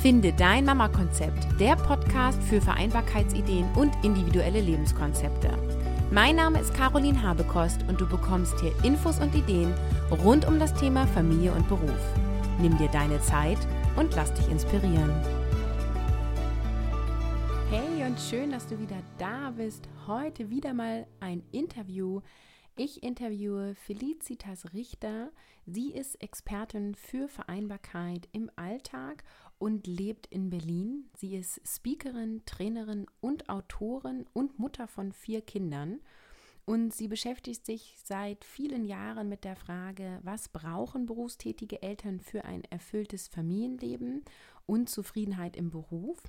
Finde dein Mama-Konzept, der Podcast für Vereinbarkeitsideen und individuelle Lebenskonzepte. Mein Name ist Caroline Habekost und du bekommst hier Infos und Ideen rund um das Thema Familie und Beruf. Nimm dir deine Zeit und lass dich inspirieren. Hey und schön, dass du wieder da bist. Heute wieder mal ein Interview ich interviewe Felicitas Richter. Sie ist Expertin für Vereinbarkeit im Alltag und lebt in Berlin. Sie ist Speakerin, Trainerin und Autorin und Mutter von vier Kindern. Und sie beschäftigt sich seit vielen Jahren mit der Frage, was brauchen berufstätige Eltern für ein erfülltes Familienleben und Zufriedenheit im Beruf.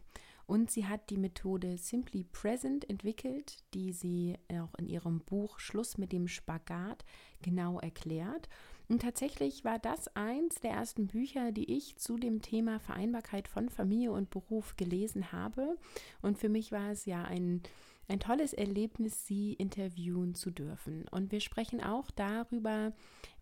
Und sie hat die Methode Simply Present entwickelt, die sie auch in ihrem Buch Schluss mit dem Spagat genau erklärt. Und tatsächlich war das eins der ersten Bücher, die ich zu dem Thema Vereinbarkeit von Familie und Beruf gelesen habe. Und für mich war es ja ein ein tolles Erlebnis, Sie interviewen zu dürfen. Und wir sprechen auch darüber,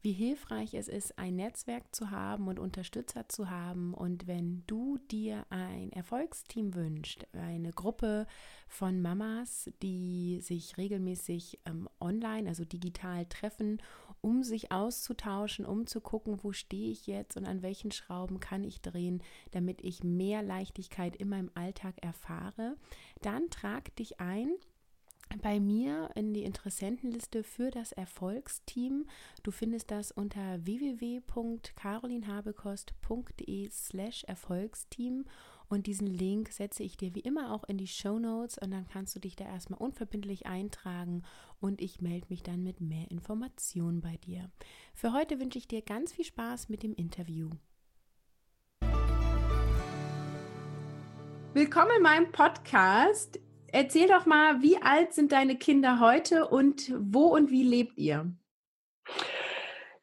wie hilfreich es ist, ein Netzwerk zu haben und Unterstützer zu haben. Und wenn du dir ein Erfolgsteam wünschst, eine Gruppe von Mamas, die sich regelmäßig ähm, online, also digital treffen, um sich auszutauschen, um zu gucken, wo stehe ich jetzt und an welchen Schrauben kann ich drehen, damit ich mehr Leichtigkeit in meinem Alltag erfahre, dann trag dich ein bei mir in die Interessentenliste für das Erfolgsteam. Du findest das unter www.carolinhabekost.de slash Erfolgsteam und diesen Link setze ich dir wie immer auch in die Show Notes und dann kannst du dich da erstmal unverbindlich eintragen und ich melde mich dann mit mehr Informationen bei dir. Für heute wünsche ich dir ganz viel Spaß mit dem Interview. Willkommen in meinem Podcast. Erzähl doch mal, wie alt sind deine Kinder heute und wo und wie lebt ihr?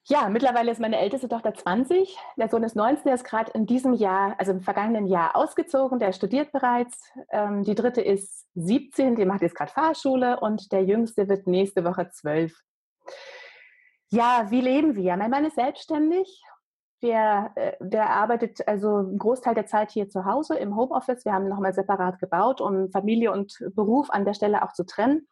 Ja, mittlerweile ist meine älteste Tochter 20, der Sohn ist 19, der ist gerade in diesem Jahr, also im vergangenen Jahr ausgezogen, der studiert bereits. Ähm, die dritte ist 17, die macht jetzt gerade Fahrschule und der jüngste wird nächste Woche 12. Ja, wie leben wir? Mein Mann ist selbstständig der, äh, der arbeitet also einen Großteil der Zeit hier zu Hause im Homeoffice. Wir haben nochmal separat gebaut, um Familie und Beruf an der Stelle auch zu trennen.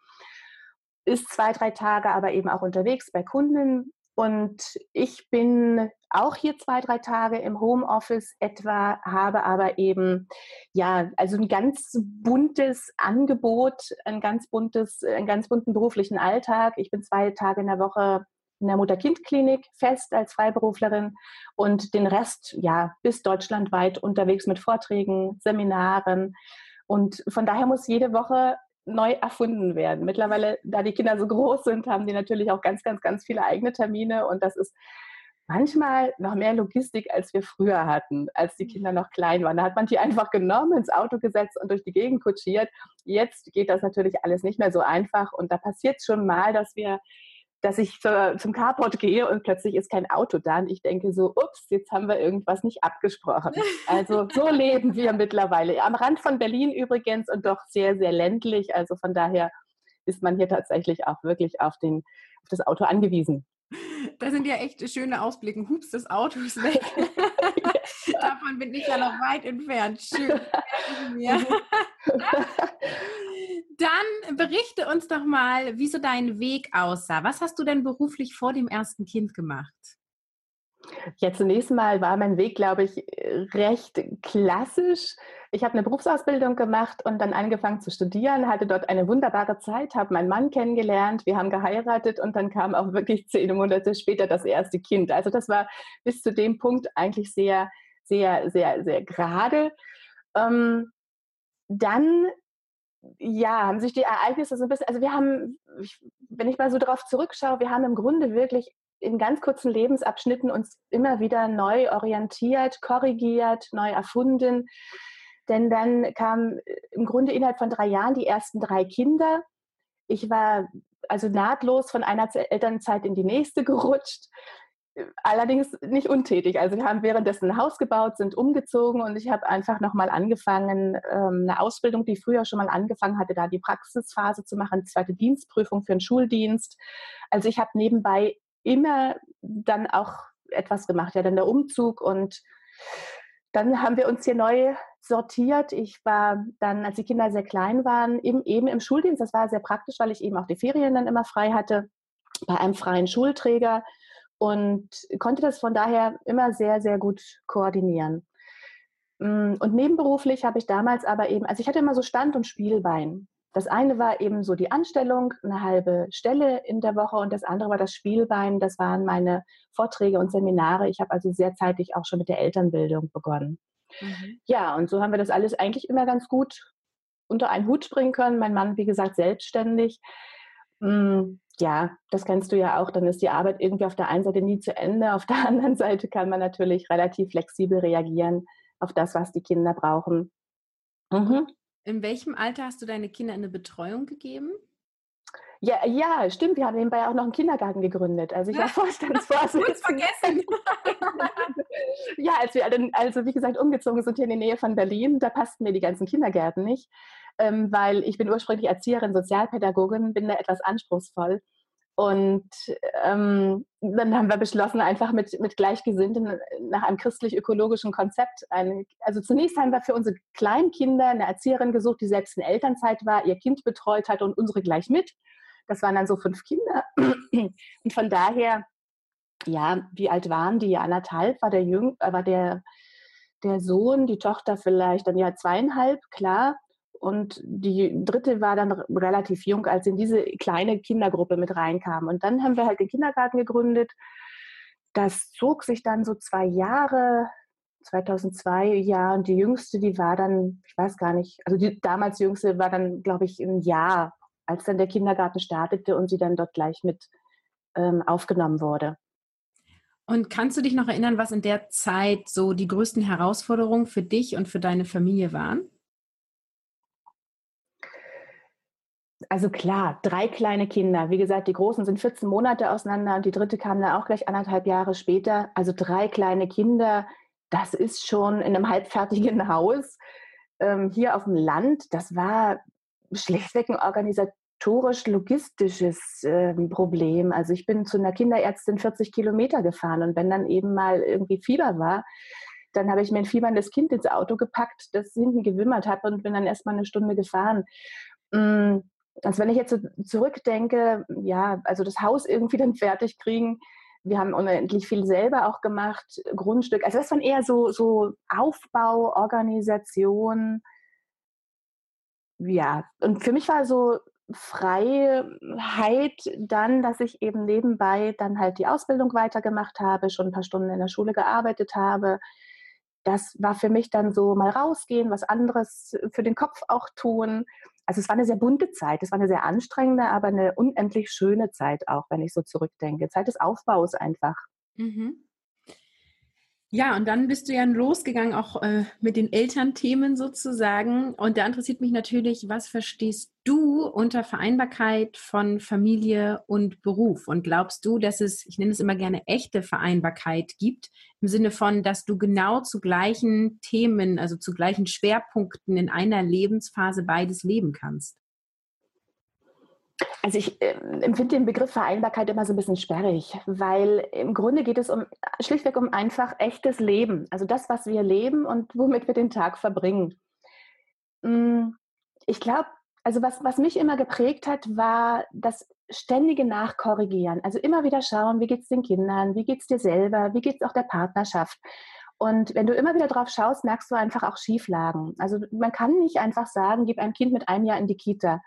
Ist zwei, drei Tage aber eben auch unterwegs bei Kunden. Und ich bin auch hier zwei, drei Tage im Homeoffice etwa, habe aber eben, ja, also ein ganz buntes Angebot, ein ganz buntes, einen ganz bunten beruflichen Alltag. Ich bin zwei Tage in der Woche in der Mutter-Kind-Klinik fest als Freiberuflerin und den Rest ja bis deutschlandweit unterwegs mit Vorträgen, Seminaren. Und von daher muss jede Woche neu erfunden werden. Mittlerweile, da die Kinder so groß sind, haben die natürlich auch ganz, ganz, ganz viele eigene Termine und das ist manchmal noch mehr Logistik, als wir früher hatten, als die Kinder noch klein waren. Da hat man die einfach genommen, ins Auto gesetzt und durch die Gegend kutschiert. Jetzt geht das natürlich alles nicht mehr so einfach und da passiert schon mal, dass wir dass ich zur, zum Carport gehe und plötzlich ist kein Auto da und ich denke so, ups, jetzt haben wir irgendwas nicht abgesprochen. Also so leben wir mittlerweile. Am Rand von Berlin übrigens und doch sehr, sehr ländlich. Also von daher ist man hier tatsächlich auch wirklich auf, den, auf das Auto angewiesen. Das sind ja echt schöne Ausblicke. Hups, das Auto ist weg. Davon bin ich ja noch weit entfernt. Schön. Dann berichte uns doch mal, wie so dein Weg aussah. Was hast du denn beruflich vor dem ersten Kind gemacht? Ja, zunächst mal war mein Weg, glaube ich, recht klassisch. Ich habe eine Berufsausbildung gemacht und dann angefangen zu studieren, hatte dort eine wunderbare Zeit, habe meinen Mann kennengelernt, wir haben geheiratet und dann kam auch wirklich zehn Monate später das erste Kind. Also das war bis zu dem Punkt eigentlich sehr, sehr, sehr, sehr gerade. Ähm, dann ja, haben sich die Ereignisse so ein bisschen, also wir haben, wenn ich mal so darauf zurückschaue, wir haben im Grunde wirklich in ganz kurzen Lebensabschnitten uns immer wieder neu orientiert, korrigiert, neu erfunden. Denn dann kamen im Grunde innerhalb von drei Jahren die ersten drei Kinder. Ich war also nahtlos von einer Elternzeit in die nächste gerutscht allerdings nicht untätig. Also wir haben währenddessen ein Haus gebaut, sind umgezogen und ich habe einfach nochmal angefangen, ähm, eine Ausbildung, die früher schon mal angefangen hatte, da die Praxisphase zu machen, zweite Dienstprüfung für einen Schuldienst. Also ich habe nebenbei immer dann auch etwas gemacht, ja, dann der Umzug und dann haben wir uns hier neu sortiert. Ich war dann, als die Kinder sehr klein waren, eben, eben im Schuldienst. Das war sehr praktisch, weil ich eben auch die Ferien dann immer frei hatte bei einem freien Schulträger und konnte das von daher immer sehr, sehr gut koordinieren. Mm, und nebenberuflich habe ich damals aber eben, also ich hatte immer so Stand- und Spielbein. Das eine war eben so die Anstellung, eine halbe Stelle in der Woche und das andere war das Spielbein, das waren meine Vorträge und Seminare. Ich habe also sehr zeitig auch schon mit der Elternbildung begonnen. Mhm. Ja, und so haben wir das alles eigentlich immer ganz gut unter einen Hut bringen können. Mein Mann, wie gesagt, selbstständig. Mm, ja, das kennst du ja auch. Dann ist die Arbeit irgendwie auf der einen Seite nie zu Ende. Auf der anderen Seite kann man natürlich relativ flexibel reagieren auf das, was die Kinder brauchen. Mhm. In welchem Alter hast du deine Kinder in eine Betreuung gegeben? Ja, ja, stimmt. Wir haben nebenbei auch noch einen Kindergarten gegründet. Also ich war Vorstandsvorsitzende. vergessen. ja, als wir also wie gesagt umgezogen sind hier in die Nähe von Berlin, da passten mir die ganzen Kindergärten nicht, ähm, weil ich bin ursprünglich Erzieherin, Sozialpädagogin, bin da etwas anspruchsvoll und ähm, dann haben wir beschlossen, einfach mit, mit Gleichgesinnten nach einem christlich-ökologischen Konzept, eine, also zunächst haben wir für unsere Kleinkinder eine Erzieherin gesucht, die selbst in Elternzeit war, ihr Kind betreut hat und unsere gleich mit. Das waren dann so fünf Kinder. Und von daher, ja, wie alt waren die? Anderthalb war der Jüng, war der, der Sohn, die Tochter vielleicht dann ja zweieinhalb, klar. Und die dritte war dann relativ jung, als in diese kleine Kindergruppe mit reinkam. Und dann haben wir halt den Kindergarten gegründet. Das zog sich dann so zwei Jahre, 2002, ja, und die jüngste, die war dann, ich weiß gar nicht, also die damals jüngste war dann, glaube ich, ein Jahr, als dann der Kindergarten startete und sie dann dort gleich mit ähm, aufgenommen wurde. Und kannst du dich noch erinnern, was in der Zeit so die größten Herausforderungen für dich und für deine Familie waren? Also klar, drei kleine Kinder. Wie gesagt, die Großen sind 14 Monate auseinander und die dritte kam dann auch gleich anderthalb Jahre später. Also drei kleine Kinder, das ist schon in einem halbfertigen Haus. Ähm, hier auf dem Land, das war schlichtweg ein organisatorisch-logistisches äh, Problem. Also ich bin zu einer Kinderärztin 40 Kilometer gefahren und wenn dann eben mal irgendwie Fieber war, dann habe ich mir ein fieberndes Kind ins Auto gepackt, das hinten gewimmert hat und bin dann erstmal eine Stunde gefahren. Mm, also wenn ich jetzt so zurückdenke, ja, also das Haus irgendwie dann fertig kriegen, wir haben unendlich viel selber auch gemacht, Grundstück. Also das waren eher so, so Aufbau, Organisation. Ja, und für mich war so Freiheit dann, dass ich eben nebenbei dann halt die Ausbildung weitergemacht habe, schon ein paar Stunden in der Schule gearbeitet habe. Das war für mich dann so mal rausgehen, was anderes für den Kopf auch tun also es war eine sehr bunte Zeit, es war eine sehr anstrengende, aber eine unendlich schöne Zeit auch, wenn ich so zurückdenke. Zeit des Aufbaus einfach. Mhm. Ja, und dann bist du ja losgegangen, auch äh, mit den Elternthemen sozusagen. Und da interessiert mich natürlich, was verstehst du unter Vereinbarkeit von Familie und Beruf? Und glaubst du, dass es, ich nenne es immer gerne, echte Vereinbarkeit gibt, im Sinne von, dass du genau zu gleichen Themen, also zu gleichen Schwerpunkten in einer Lebensphase beides leben kannst? Also ich äh, empfinde den Begriff Vereinbarkeit immer so ein bisschen sperrig, weil im Grunde geht es um schlichtweg um einfach echtes Leben. Also das, was wir leben und womit wir den Tag verbringen. Hm, ich glaube, also was, was mich immer geprägt hat, war das ständige Nachkorrigieren. Also immer wieder schauen, wie geht es den Kindern, wie geht es dir selber, wie geht es auch der Partnerschaft. Und wenn du immer wieder drauf schaust, merkst du einfach auch Schieflagen. Also man kann nicht einfach sagen, gib ein Kind mit einem Jahr in die Kita.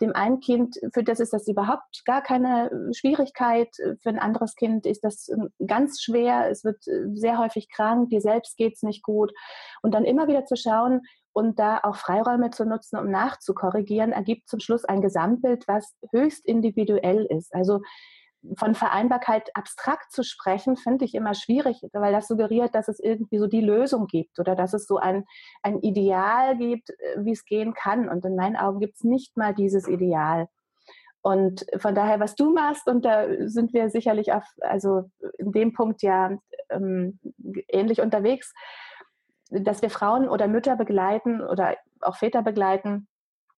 Dem einen Kind, für das ist das überhaupt gar keine äh, Schwierigkeit. Für ein anderes Kind ist das ähm, ganz schwer. Es wird äh, sehr häufig krank. Dir selbst geht es nicht gut. Und dann immer wieder zu schauen und da auch Freiräume zu nutzen, um nachzukorrigieren, ergibt zum Schluss ein Gesamtbild, was höchst individuell ist. Also von Vereinbarkeit abstrakt zu sprechen, finde ich immer schwierig, weil das suggeriert, dass es irgendwie so die Lösung gibt oder dass es so ein, ein Ideal gibt, äh, wie es gehen kann. Und in meinen Augen gibt es nicht mal dieses Ideal. Und von daher, was du machst, und da sind wir sicherlich auf, also in dem Punkt ja ähm, ähnlich unterwegs, dass wir Frauen oder Mütter begleiten oder auch Väter begleiten,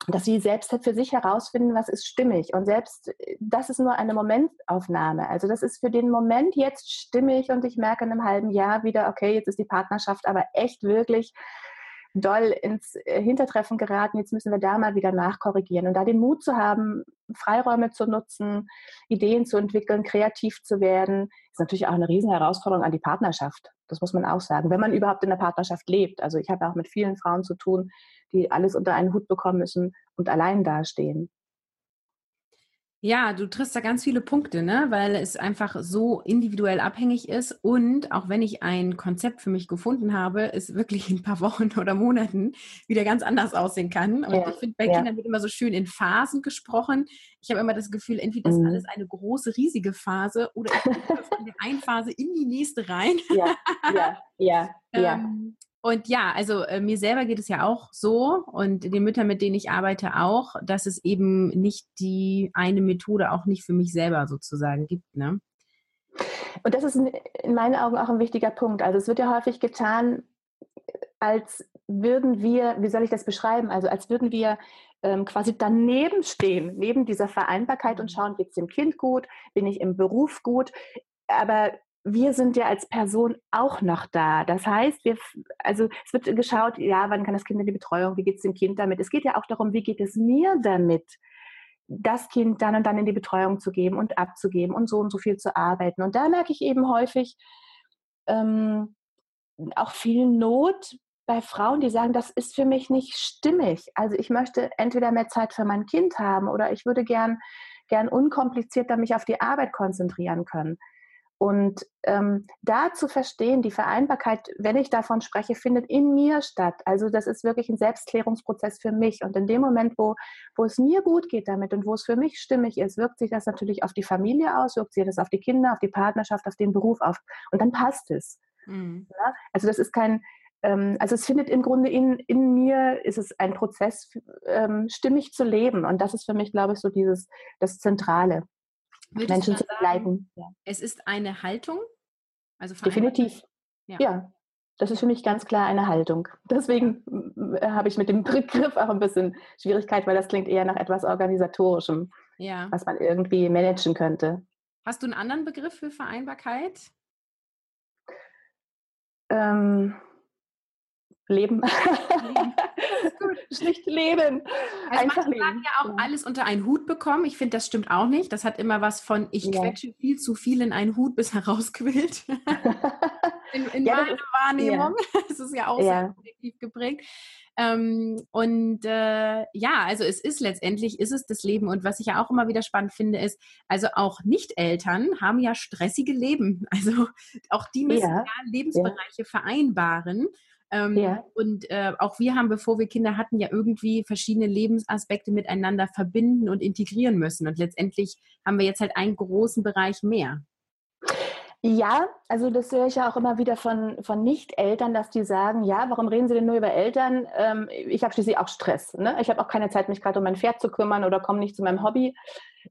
dass sie selbst für sich herausfinden, was ist stimmig. Und selbst äh, das ist nur eine Momentaufnahme. Also das ist für den Moment jetzt stimmig und ich merke in einem halben Jahr wieder, okay, jetzt ist die Partnerschaft aber echt wirklich doll ins äh, Hintertreffen geraten, jetzt müssen wir da mal wieder nachkorrigieren. Und da den Mut zu haben, Freiräume zu nutzen, Ideen zu entwickeln, kreativ zu werden, ist natürlich auch eine riesen Herausforderung an die Partnerschaft. Das muss man auch sagen, wenn man überhaupt in der Partnerschaft lebt. Also ich habe auch mit vielen Frauen zu tun, die alles unter einen Hut bekommen müssen und allein dastehen. Ja, du triffst da ganz viele Punkte, ne? weil es einfach so individuell abhängig ist und auch wenn ich ein Konzept für mich gefunden habe, es wirklich in ein paar Wochen oder Monaten wieder ganz anders aussehen kann. Und ja, ich finde, bei ja. Kindern wird immer so schön in Phasen gesprochen. Ich habe immer das Gefühl, entweder ist mhm. alles eine große, riesige Phase oder ich von der einen Phase in die nächste rein. Ja, ja, ja. ja. ähm, und ja, also äh, mir selber geht es ja auch so und den Müttern, mit denen ich arbeite, auch, dass es eben nicht die eine Methode auch nicht für mich selber sozusagen gibt. Ne? Und das ist in meinen Augen auch ein wichtiger Punkt. Also es wird ja häufig getan, als würden wir, wie soll ich das beschreiben? Also als würden wir ähm, quasi daneben stehen, neben dieser Vereinbarkeit und mhm. schauen, geht es dem Kind gut, bin ich im Beruf gut. Aber wir sind ja als Person auch noch da. Das heißt, wir, also es wird geschaut, ja, wann kann das Kind in die Betreuung, wie geht es dem Kind damit? Es geht ja auch darum, wie geht es mir damit, das Kind dann und dann in die Betreuung zu geben und abzugeben und so und so viel zu arbeiten. Und da merke ich eben häufig ähm, auch viel Not bei Frauen, die sagen, das ist für mich nicht stimmig. Also ich möchte entweder mehr Zeit für mein Kind haben oder ich würde gern, gern unkomplizierter mich auf die Arbeit konzentrieren können. Und ähm, da zu verstehen, die Vereinbarkeit, wenn ich davon spreche, findet in mir statt. Also das ist wirklich ein Selbstklärungsprozess für mich. Und in dem Moment, wo, wo es mir gut geht damit und wo es für mich stimmig ist, wirkt sich das natürlich auf die Familie aus, wirkt sich das auf die Kinder, auf die Partnerschaft, auf den Beruf auf. Und dann passt es. Mhm. Ja? Also das ist kein, ähm, also es findet im Grunde in, in mir, ist es ein Prozess, ähm, stimmig zu leben. Und das ist für mich, glaube ich, so dieses, das Zentrale. Menschen zu begleiten. Ja. Es ist eine Haltung? Also Definitiv. Ja. ja. das ist für mich ganz klar eine Haltung. Deswegen äh, habe ich mit dem Begriff auch ein bisschen Schwierigkeit, weil das klingt eher nach etwas Organisatorischem, ja. was man irgendwie managen könnte. Hast du einen anderen Begriff für Vereinbarkeit? Ähm, Leben. leben. Schlicht leben. Also Einfach leben. sagen ja auch alles unter einen Hut bekommen. Ich finde, das stimmt auch nicht. Das hat immer was von, ich ja. quetsche viel zu viel in einen Hut, bis er rausquillt. in, in ja, meiner Wahrnehmung. Ja. Das ist ja auch sehr objektiv geprägt. Ähm, und äh, ja, also es ist letztendlich, ist es das Leben. Und was ich ja auch immer wieder spannend finde, ist, also auch Nicht-Eltern haben ja stressige Leben. Also auch die müssen ja, Lebensbereiche vereinbaren. Ähm, ja. Und äh, auch wir haben, bevor wir Kinder hatten, ja irgendwie verschiedene Lebensaspekte miteinander verbinden und integrieren müssen. Und letztendlich haben wir jetzt halt einen großen Bereich mehr. Ja, also das höre ich ja auch immer wieder von, von Nicht-Eltern, dass die sagen, ja, warum reden Sie denn nur über Eltern? Ähm, ich habe schließlich auch Stress. Ne? Ich habe auch keine Zeit, mich gerade um mein Pferd zu kümmern oder komme nicht zu meinem Hobby.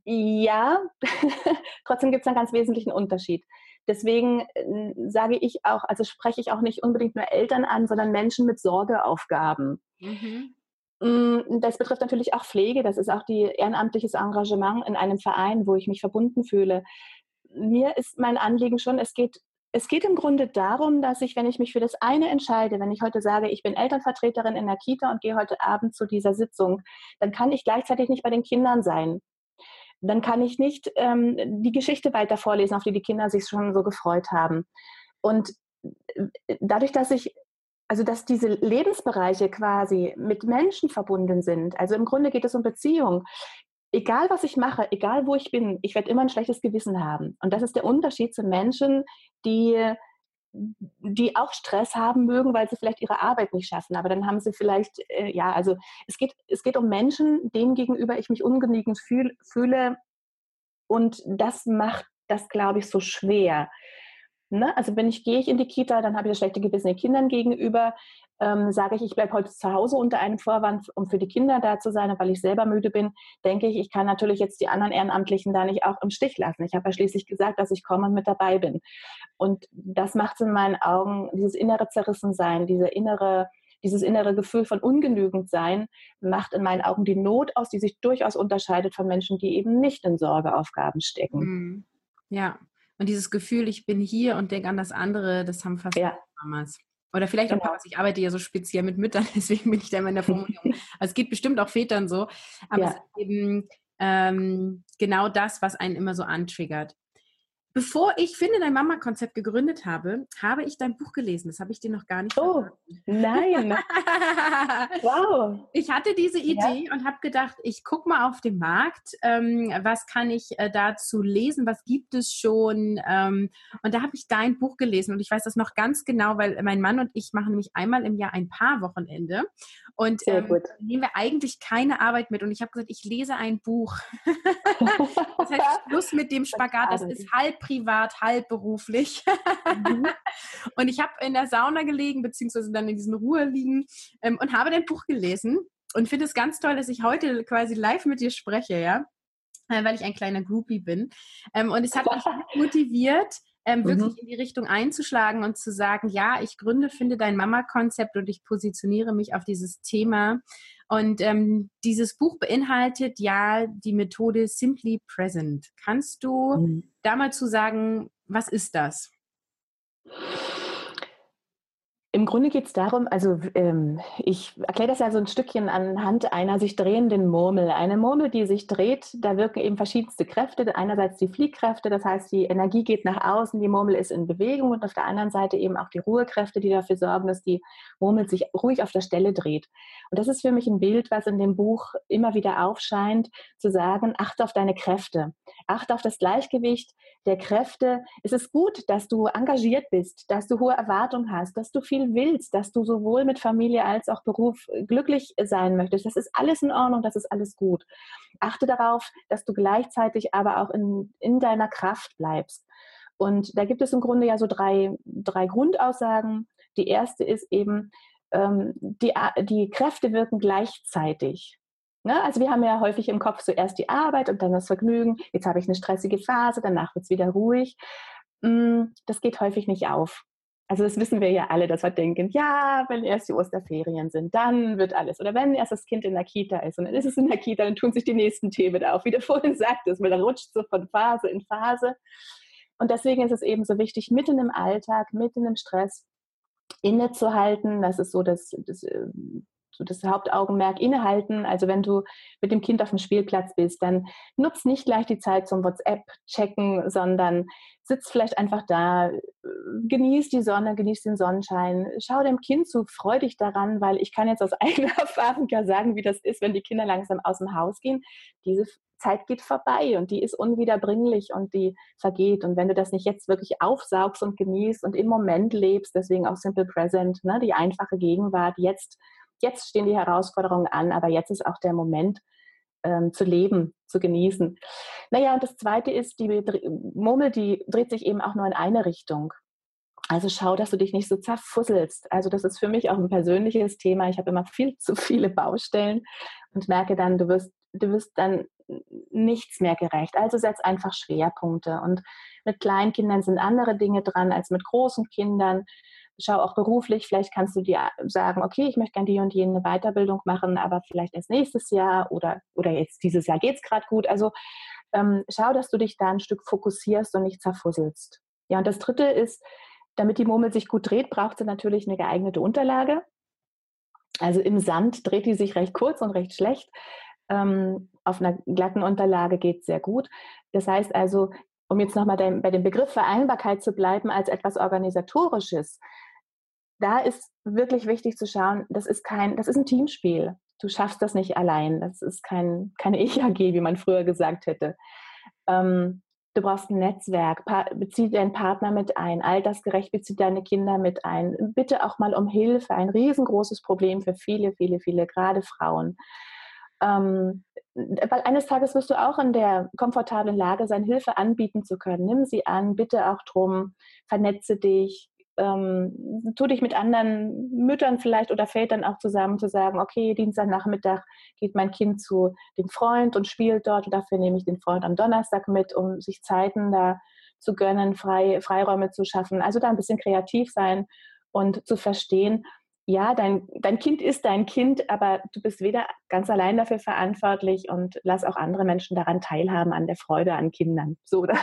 Ja, trotzdem gibt es einen ganz wesentlichen Unterschied. Deswegen äh, sage ich auch, also spreche ich auch nicht unbedingt nur Eltern an, sondern Menschen mit Sorgeaufgaben. Mhm. Mm, das betrifft natürlich auch Pflege. Das ist auch die ehrenamtliches Engagement in einem Verein, wo ich mich verbunden fühle. Mir ist mein Anliegen schon, es geht es geht im Grunde darum, dass ich, wenn ich mich für das eine entscheide, wenn ich heute sage, ich bin Elternvertreterin in der Kita und gehe heute Abend zu dieser Sitzung, dann kann ich gleichzeitig nicht bei den Kindern sein dann kann ich nicht ähm, die Geschichte weiter vorlesen, auf die die Kinder sich schon so gefreut haben. Und äh, dadurch, dass ich also dass diese Lebensbereiche quasi mit Menschen verbunden sind. Also im Grunde geht es um Beziehung. Egal was ich mache, egal wo ich bin, ich werde immer ein schlechtes Gewissen haben. Und das ist der Unterschied zu Menschen, die die auch Stress haben mögen, weil sie vielleicht ihre Arbeit nicht schaffen. Aber dann haben sie vielleicht, äh, ja, also es geht, es geht um Menschen, denen gegenüber ich mich ungenügend fühl, fühle. Und das macht das, glaube ich, so schwer. Ne? Also wenn ich gehe ich in die Kita, dann habe ich das schlechte Gewissen den Kindern gegenüber. Ähm, sage ich, ich bleibe heute zu Hause unter einem Vorwand, um für die Kinder da zu sein, weil ich selber müde bin, denke ich, ich kann natürlich jetzt die anderen Ehrenamtlichen da nicht auch im Stich lassen. Ich habe ja schließlich gesagt, dass ich komme und mit dabei bin. Und das macht in meinen Augen dieses innere Zerrissensein, diese innere dieses innere Gefühl von ungenügend sein macht in meinen Augen die Not aus, die sich durchaus unterscheidet von Menschen, die eben nicht in Sorgeaufgaben stecken. Mhm. Ja, und dieses Gefühl, ich bin hier und denke an das andere, das haben fast ja. Mamas. Oder vielleicht auch genau. Papas. Ich arbeite ja so speziell mit Müttern, deswegen bin ich da immer in der Formulierung. also es geht bestimmt auch Vätern so. Aber ja. es ist eben ähm, genau das, was einen immer so antriggert. Bevor ich Finde dein Mama-Konzept gegründet habe, habe ich dein Buch gelesen. Das habe ich dir noch gar nicht Oh, verraten. nein. wow. Ich hatte diese Idee ja. und habe gedacht, ich gucke mal auf den Markt. Ähm, was kann ich äh, dazu lesen? Was gibt es schon? Ähm, und da habe ich dein Buch gelesen und ich weiß das noch ganz genau, weil mein Mann und ich machen nämlich einmal im Jahr ein paar Wochenende und ähm, nehmen wir eigentlich keine Arbeit mit. Und ich habe gesagt, ich lese ein Buch. das heißt, Schluss mit dem Spagat. Das ist halb privat, halb beruflich. Mhm. und ich habe in der Sauna gelegen, beziehungsweise dann in diesen Ruhe liegen ähm, und habe dein Buch gelesen und finde es ganz toll, dass ich heute quasi live mit dir spreche, ja, äh, weil ich ein kleiner Groupie bin. Ähm, und es hat mich motiviert, ähm, wirklich mhm. in die Richtung einzuschlagen und zu sagen, ja, ich gründe, finde dein Mama-Konzept und ich positioniere mich auf dieses Thema. Und ähm, dieses Buch beinhaltet ja die Methode Simply Present. Kannst du mhm. da mal zu sagen, was ist das? Im Grunde geht es darum, also ähm, ich erkläre das ja so ein Stückchen anhand einer sich drehenden Murmel. Eine Murmel, die sich dreht, da wirken eben verschiedenste Kräfte. Einerseits die Fliehkräfte, das heißt, die Energie geht nach außen, die Murmel ist in Bewegung und auf der anderen Seite eben auch die Ruhekräfte, die dafür sorgen, dass die Murmel sich ruhig auf der Stelle dreht. Und das ist für mich ein Bild, was in dem Buch immer wieder aufscheint, zu sagen, achte auf deine Kräfte, achte auf das Gleichgewicht der Kräfte. Es ist gut, dass du engagiert bist, dass du hohe Erwartungen hast, dass du viel willst, dass du sowohl mit Familie als auch Beruf glücklich sein möchtest. Das ist alles in Ordnung, das ist alles gut. Achte darauf, dass du gleichzeitig aber auch in, in deiner Kraft bleibst. Und da gibt es im Grunde ja so drei, drei Grundaussagen. Die erste ist eben, ähm, die, die Kräfte wirken gleichzeitig. Ne? Also wir haben ja häufig im Kopf zuerst die Arbeit und dann das Vergnügen. Jetzt habe ich eine stressige Phase, danach wird es wieder ruhig. Mm, das geht häufig nicht auf. Also das wissen wir ja alle, dass wir denken, ja, wenn erst die Osterferien sind, dann wird alles. Oder wenn erst das Kind in der Kita ist und dann ist es in der Kita, dann tun sich die nächsten Themen auf. Wie du vorhin sagtest, man rutscht so von Phase in Phase. Und deswegen ist es eben so wichtig, mitten im Alltag, mitten im Stress innezuhalten. Das ist so das, das ähm, so das Hauptaugenmerk innehalten. Also wenn du mit dem Kind auf dem Spielplatz bist, dann nutz nicht gleich die Zeit zum WhatsApp checken, sondern sitz vielleicht einfach da, genieß die Sonne, genieß den Sonnenschein, schau dem Kind zu, freu dich daran, weil ich kann jetzt aus eigener Erfahrung ja sagen, wie das ist, wenn die Kinder langsam aus dem Haus gehen. Diese Zeit geht vorbei und die ist unwiederbringlich und die vergeht. Und wenn du das nicht jetzt wirklich aufsaugst und genießt und im Moment lebst, deswegen auch Simple Present, ne, die einfache Gegenwart, jetzt jetzt stehen die Herausforderungen an, aber jetzt ist auch der Moment ähm, zu leben, zu genießen. Naja, und das Zweite ist, die Murmel, die dreht sich eben auch nur in eine Richtung. Also schau, dass du dich nicht so zerfusselst. Also das ist für mich auch ein persönliches Thema. Ich habe immer viel zu viele Baustellen und merke dann, du wirst, du wirst dann nichts mehr gerecht. Also setz einfach Schwerpunkte. Und mit kleinen Kindern sind andere Dinge dran als mit großen Kindern schau auch beruflich, vielleicht kannst du dir sagen, okay, ich möchte gerne die und jene Weiterbildung machen, aber vielleicht erst nächstes Jahr oder, oder jetzt dieses Jahr geht es gerade gut. Also ähm, schau, dass du dich da ein Stück fokussierst und nicht zerfusselst. Ja, und das dritte ist, damit die Murmel sich gut dreht, braucht sie natürlich eine geeignete Unterlage. Also im Sand dreht die sich recht kurz und recht schlecht. Ähm, auf einer glatten Unterlage geht es sehr gut. Das heißt also, um jetzt nochmal bei dem Begriff Vereinbarkeit zu bleiben als etwas Organisatorisches, da ist wirklich wichtig zu schauen, das ist kein, das ist ein Teamspiel. Du schaffst das nicht allein. Das ist kein, keine Ich-AG, wie man früher gesagt hätte. Ähm, du brauchst ein Netzwerk. Pa bezieh deinen Partner mit ein. Altersgerecht bezieh deine Kinder mit ein. Bitte auch mal um Hilfe. Ein riesengroßes Problem für viele, viele, viele, gerade Frauen. Ähm, weil eines Tages wirst du auch in der komfortablen Lage sein, Hilfe anbieten zu können. Nimm sie an, bitte auch drum, vernetze dich, ähm, tu dich mit anderen Müttern vielleicht oder Vätern auch zusammen zu sagen, okay, Dienstagnachmittag geht mein Kind zu dem Freund und spielt dort und dafür nehme ich den Freund am Donnerstag mit, um sich Zeiten da zu gönnen, frei, Freiräume zu schaffen. Also da ein bisschen kreativ sein und zu verstehen, ja, dein, dein Kind ist dein Kind, aber du bist weder ganz allein dafür verantwortlich und lass auch andere Menschen daran teilhaben, an der Freude an Kindern. So, oder?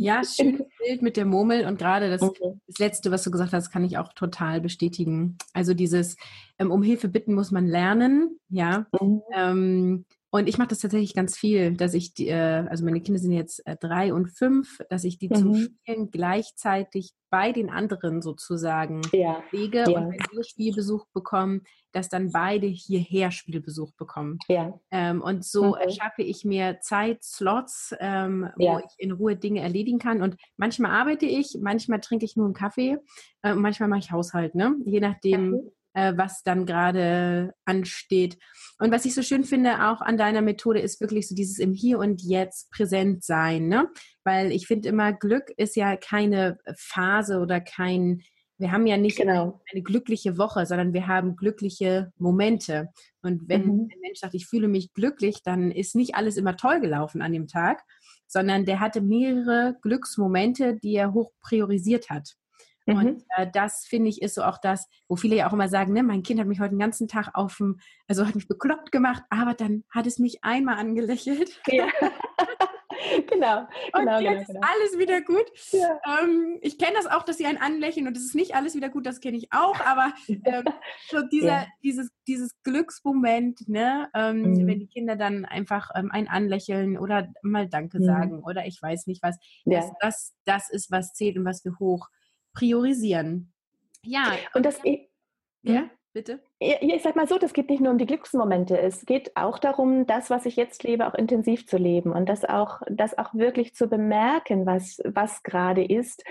Ja, schönes Bild mit der Murmel und gerade das, okay. das, Letzte, was du gesagt hast, kann ich auch total bestätigen. Also dieses ähm, um Hilfe bitten muss man lernen, ja. Mhm. Ähm, und ich mache das tatsächlich ganz viel, dass ich, die, äh, also meine Kinder sind jetzt äh, drei und fünf, dass ich die mhm. zum Spielen gleichzeitig bei den anderen sozusagen ja. lege ja. und wenn sie Spielbesuch bekommen, dass dann beide hierher Spielbesuch bekommen. Ja. Ähm, und so mhm. erschaffe ich mir Zeitslots, ähm, wo ich in Ruhe Dinge erledigen kann. Und manchmal arbeite ich, manchmal trinke ich nur einen Kaffee äh, und manchmal mache ich Haushalt, ne? Je nachdem. Äh, was dann gerade ansteht. Und was ich so schön finde auch an deiner Methode ist wirklich so dieses im Hier und Jetzt präsent sein, ne? Weil ich finde immer, Glück ist ja keine Phase oder kein, wir haben ja nicht genau. eine glückliche Woche, sondern wir haben glückliche Momente. Und wenn mhm. ein Mensch sagt, ich fühle mich glücklich, dann ist nicht alles immer toll gelaufen an dem Tag, sondern der hatte mehrere Glücksmomente, die er hoch priorisiert hat. Mhm. Und äh, das finde ich ist so auch das, wo viele ja auch immer sagen, ne, mein Kind hat mich heute den ganzen Tag auf dem, also hat mich bekloppt gemacht, aber dann hat es mich einmal angelächelt. Ja. genau, genau. Und jetzt genau, genau. ist alles wieder gut. Ja. Ähm, ich kenne das auch, dass sie einen anlächeln und es ist nicht alles wieder gut, das kenne ich auch, aber ähm, so dieser, ja. dieses, dieses Glücksmoment, ne, ähm, mhm. wenn die Kinder dann einfach ähm, einen anlächeln oder mal Danke mhm. sagen oder ich weiß nicht was, ja. das, das, das ist, was zählt und was wir hoch priorisieren. Ja. Und das, ja, bitte? Ich sag mal so, das geht nicht nur um die Glücksmomente. Es geht auch darum, das, was ich jetzt lebe, auch intensiv zu leben und das auch, das auch wirklich zu bemerken, was, was gerade ist,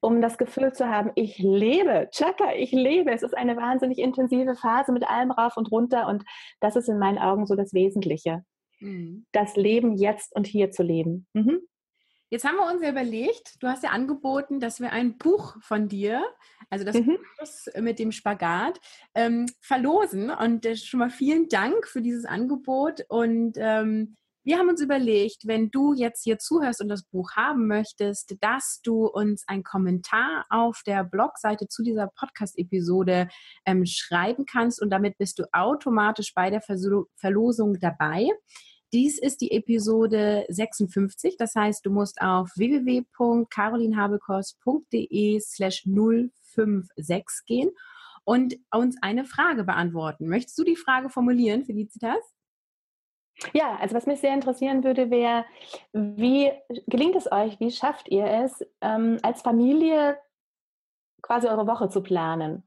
um das Gefühl zu haben, ich lebe, Chaka, ich lebe. Es ist eine wahnsinnig intensive Phase mit allem rauf und runter und das ist in meinen Augen so das Wesentliche. Mhm. Das Leben jetzt und hier zu leben. Mhm. Jetzt haben wir uns ja überlegt, du hast ja angeboten, dass wir ein Buch von dir, also das mhm. Buch mit dem Spagat, ähm, verlosen. Und äh, schon mal vielen Dank für dieses Angebot. Und ähm, wir haben uns überlegt, wenn du jetzt hier zuhörst und das Buch haben möchtest, dass du uns einen Kommentar auf der Blogseite zu dieser Podcast-Episode ähm, schreiben kannst und damit bist du automatisch bei der Verlosung dabei. Dies ist die Episode 56. Das heißt, du musst auf www.carolinhabekos.de slash 056 gehen und uns eine Frage beantworten. Möchtest du die Frage formulieren, Felicitas? Ja, also was mich sehr interessieren würde, wäre, wie gelingt es euch, wie schafft ihr es, ähm, als Familie quasi eure Woche zu planen?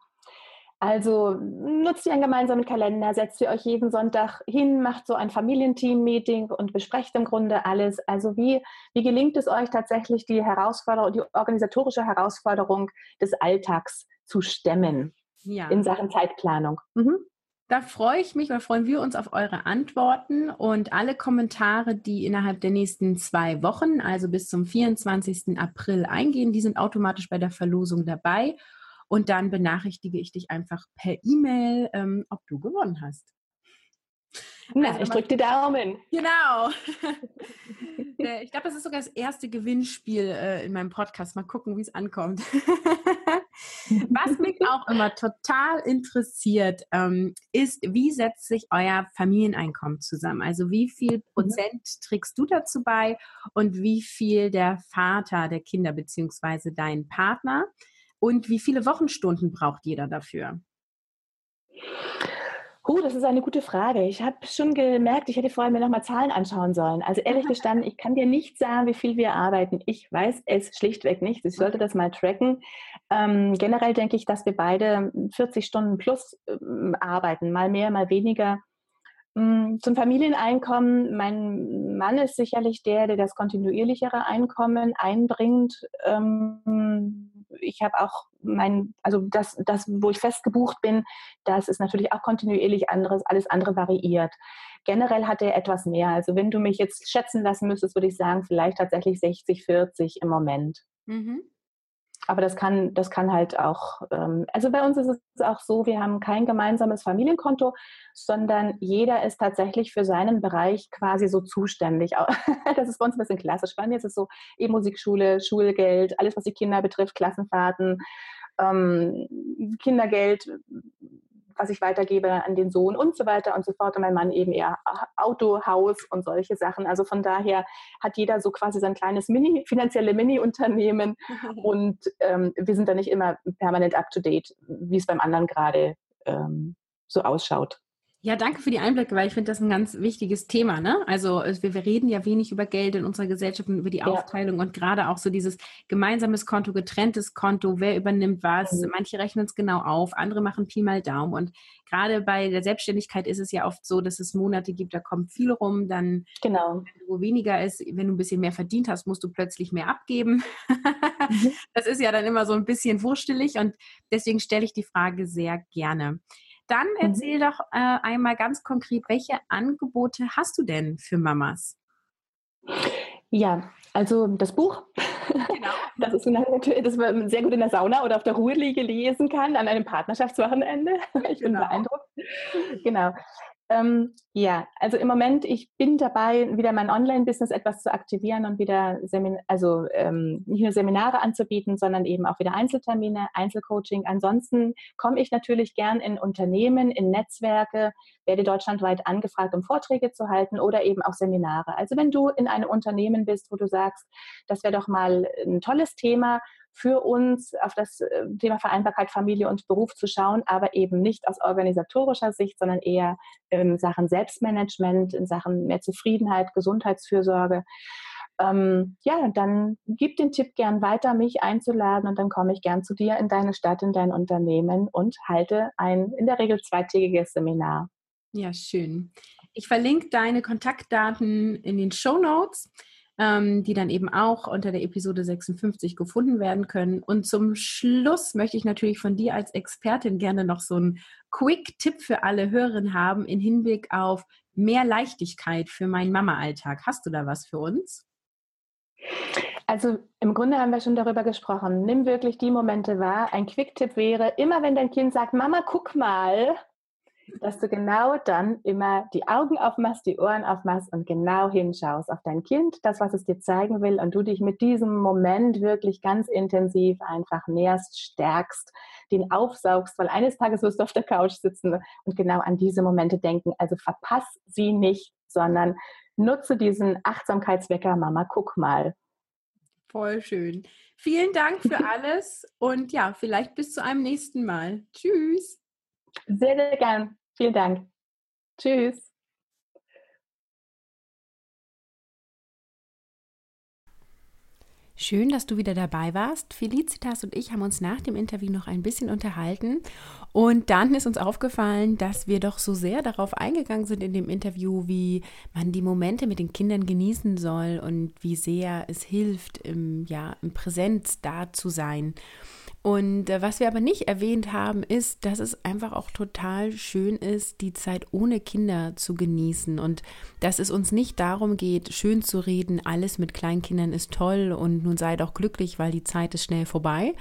Also nutzt ihr einen gemeinsamen Kalender, setzt ihr euch jeden Sonntag hin, macht so ein Familienteam-Meeting und besprecht im Grunde alles. Also wie, wie gelingt es euch tatsächlich, die Herausforderung, die organisatorische Herausforderung des Alltags zu stemmen ja. in Sachen Zeitplanung? Mhm. Da freue ich mich, oder freuen wir uns auf eure Antworten und alle Kommentare, die innerhalb der nächsten zwei Wochen, also bis zum 24. April eingehen, die sind automatisch bei der Verlosung dabei. Und dann benachrichtige ich dich einfach per E-Mail, ähm, ob du gewonnen hast. Na, also, ich drücke die Daumen. Genau. Äh, ich glaube, das ist sogar das erste Gewinnspiel äh, in meinem Podcast. Mal gucken, wie es ankommt. Was mich auch immer total interessiert, ähm, ist, wie setzt sich euer Familieneinkommen zusammen? Also wie viel mhm. Prozent trägst du dazu bei und wie viel der Vater der Kinder beziehungsweise dein Partner? Und wie viele Wochenstunden braucht jeder dafür? Huh, das ist eine gute Frage. Ich habe schon gemerkt, ich hätte vorher mir nochmal Zahlen anschauen sollen. Also ehrlich gestanden, ich kann dir nicht sagen, wie viel wir arbeiten. Ich weiß es schlichtweg nicht. Ich sollte das mal tracken. Ähm, generell denke ich, dass wir beide 40 Stunden plus ähm, arbeiten, mal mehr, mal weniger. Mm, zum Familieneinkommen, mein Mann ist sicherlich der, der das kontinuierlichere Einkommen einbringt. Ich habe auch mein, also das, das, wo ich festgebucht bin, das ist natürlich auch kontinuierlich anderes, alles andere variiert. Generell hat er etwas mehr. Also wenn du mich jetzt schätzen lassen müsstest, würde ich sagen, vielleicht tatsächlich 60, 40 im Moment. Mhm aber das kann, das kann halt auch, ähm, also bei uns ist es auch so, wir haben kein gemeinsames Familienkonto, sondern jeder ist tatsächlich für seinen Bereich quasi so zuständig. Das ist bei uns ein bisschen klassisch. Bei mir ist es so E-Musikschule, Schulgeld, alles, was die Kinder betrifft, Klassenfahrten, ähm, Kindergeld, was ich weitergebe an den Sohn und so weiter und so fort. Und mein Mann eben eher Auto, Haus und solche Sachen. Also von daher hat jeder so quasi sein kleines Mini, finanzielle Mini-Unternehmen und ähm, wir sind da nicht immer permanent up to date, wie es beim anderen gerade ähm, so ausschaut. Ja, danke für die Einblicke, weil ich finde das ein ganz wichtiges Thema. Ne? Also wir, wir, reden ja wenig über Geld in unserer Gesellschaft und über die Aufteilung ja. und gerade auch so dieses gemeinsames Konto, getrenntes Konto, wer übernimmt was. Mhm. Manche rechnen es genau auf, andere machen Pi mal Daumen. Und gerade bei der Selbstständigkeit ist es ja oft so, dass es Monate gibt, da kommt viel rum, dann genau. wenn wo weniger ist, wenn du ein bisschen mehr verdient hast, musst du plötzlich mehr abgeben. mhm. Das ist ja dann immer so ein bisschen wurstelig und deswegen stelle ich die Frage sehr gerne. Dann mhm. erzähl mhm. doch äh, einmal ganz konkret, welche Angebote hast du denn für Mamas? Ja, also das Buch, genau. das ist natürlich, das man sehr gut in der Sauna oder auf der Ruheliege lesen kann an einem Partnerschaftswochenende. Ich bin genau. beeindruckt. Genau. Ähm, ja, also im Moment, ich bin dabei, wieder mein Online-Business etwas zu aktivieren und wieder Semin also ähm, nicht nur Seminare anzubieten, sondern eben auch wieder Einzeltermine, Einzelcoaching. Ansonsten komme ich natürlich gern in Unternehmen, in Netzwerke, werde deutschlandweit angefragt, um Vorträge zu halten oder eben auch Seminare. Also wenn du in einem Unternehmen bist, wo du sagst, das wäre doch mal ein tolles Thema für uns auf das äh, Thema Vereinbarkeit Familie und Beruf zu schauen, aber eben nicht aus organisatorischer Sicht, sondern eher in Sachen Selbstmanagement, in Sachen mehr Zufriedenheit, Gesundheitsfürsorge. Ähm, ja, dann gib den Tipp gern weiter, mich einzuladen und dann komme ich gern zu dir in deine Stadt, in dein Unternehmen und halte ein in der Regel zweitägiges Seminar. Ja, schön. Ich verlinke deine Kontaktdaten in den Show Notes ähm, die dann eben auch unter der Episode 56 gefunden werden können. Und zum Schluss möchte ich natürlich von dir als Expertin gerne noch so einen Quick-Tipp für alle Hörerinnen haben in Hinblick auf mehr Leichtigkeit für meinen Mama-Alltag. Hast du da was für uns? Also im Grunde haben wir schon darüber gesprochen. Nimm wirklich die Momente wahr. Ein Quick-Tipp wäre, immer wenn dein Kind sagt, Mama, guck mal, dass du genau dann immer die Augen aufmachst, die Ohren aufmachst und genau hinschaust auf dein Kind, das, was es dir zeigen will und du dich mit diesem Moment wirklich ganz intensiv einfach näherst, stärkst, den aufsaugst, weil eines Tages wirst du auf der Couch sitzen und genau an diese Momente denken. Also verpass sie nicht, sondern nutze diesen Achtsamkeitswecker, Mama, guck mal. Voll schön. Vielen Dank für alles und ja, vielleicht bis zu einem nächsten Mal. Tschüss. Sehr, sehr gern. Vielen Dank. Tschüss. Schön, dass du wieder dabei warst. Felicitas und ich haben uns nach dem Interview noch ein bisschen unterhalten und dann ist uns aufgefallen, dass wir doch so sehr darauf eingegangen sind in dem Interview, wie man die Momente mit den Kindern genießen soll und wie sehr es hilft, im, ja, im Präsenz da zu sein. Und äh, was wir aber nicht erwähnt haben, ist, dass es einfach auch total schön ist, die Zeit ohne Kinder zu genießen. Und dass es uns nicht darum geht, schön zu reden, alles mit Kleinkindern ist toll und nun sei doch glücklich, weil die Zeit ist schnell vorbei,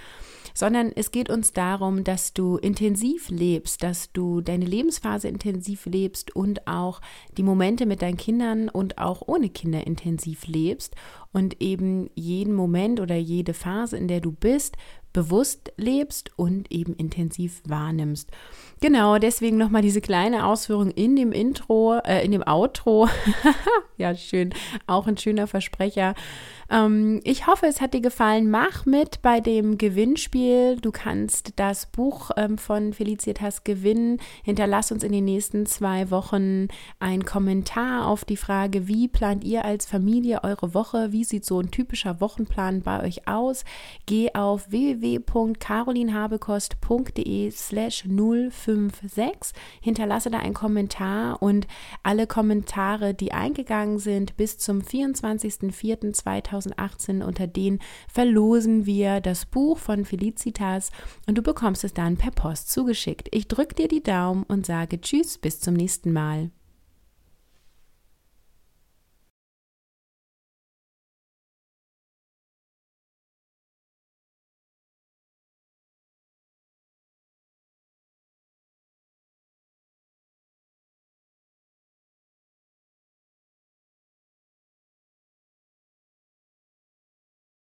sondern es geht uns darum, dass du intensiv lebst, dass du deine Lebensphase intensiv lebst und auch die Momente mit deinen Kindern und auch ohne Kinder intensiv lebst und eben jeden Moment oder jede Phase, in der du bist, bewusst lebst und eben intensiv wahrnimmst. Genau, deswegen nochmal diese kleine Ausführung in dem Intro, äh, in dem Outro. ja, schön. Auch ein schöner Versprecher. Ähm, ich hoffe, es hat dir gefallen. Mach mit bei dem Gewinnspiel. Du kannst das Buch ähm, von Felicitas gewinnen. Hinterlass uns in den nächsten zwei Wochen einen Kommentar auf die Frage, wie plant ihr als Familie eure Woche? Wie sieht so ein typischer Wochenplan bei euch aus? Geh auf www.carolinhabekost.de slash 05 5, Hinterlasse da einen Kommentar und alle Kommentare, die eingegangen sind, bis zum 24.04.2018, unter denen verlosen wir das Buch von Felicitas und du bekommst es dann per Post zugeschickt. Ich drücke dir die Daumen und sage Tschüss, bis zum nächsten Mal.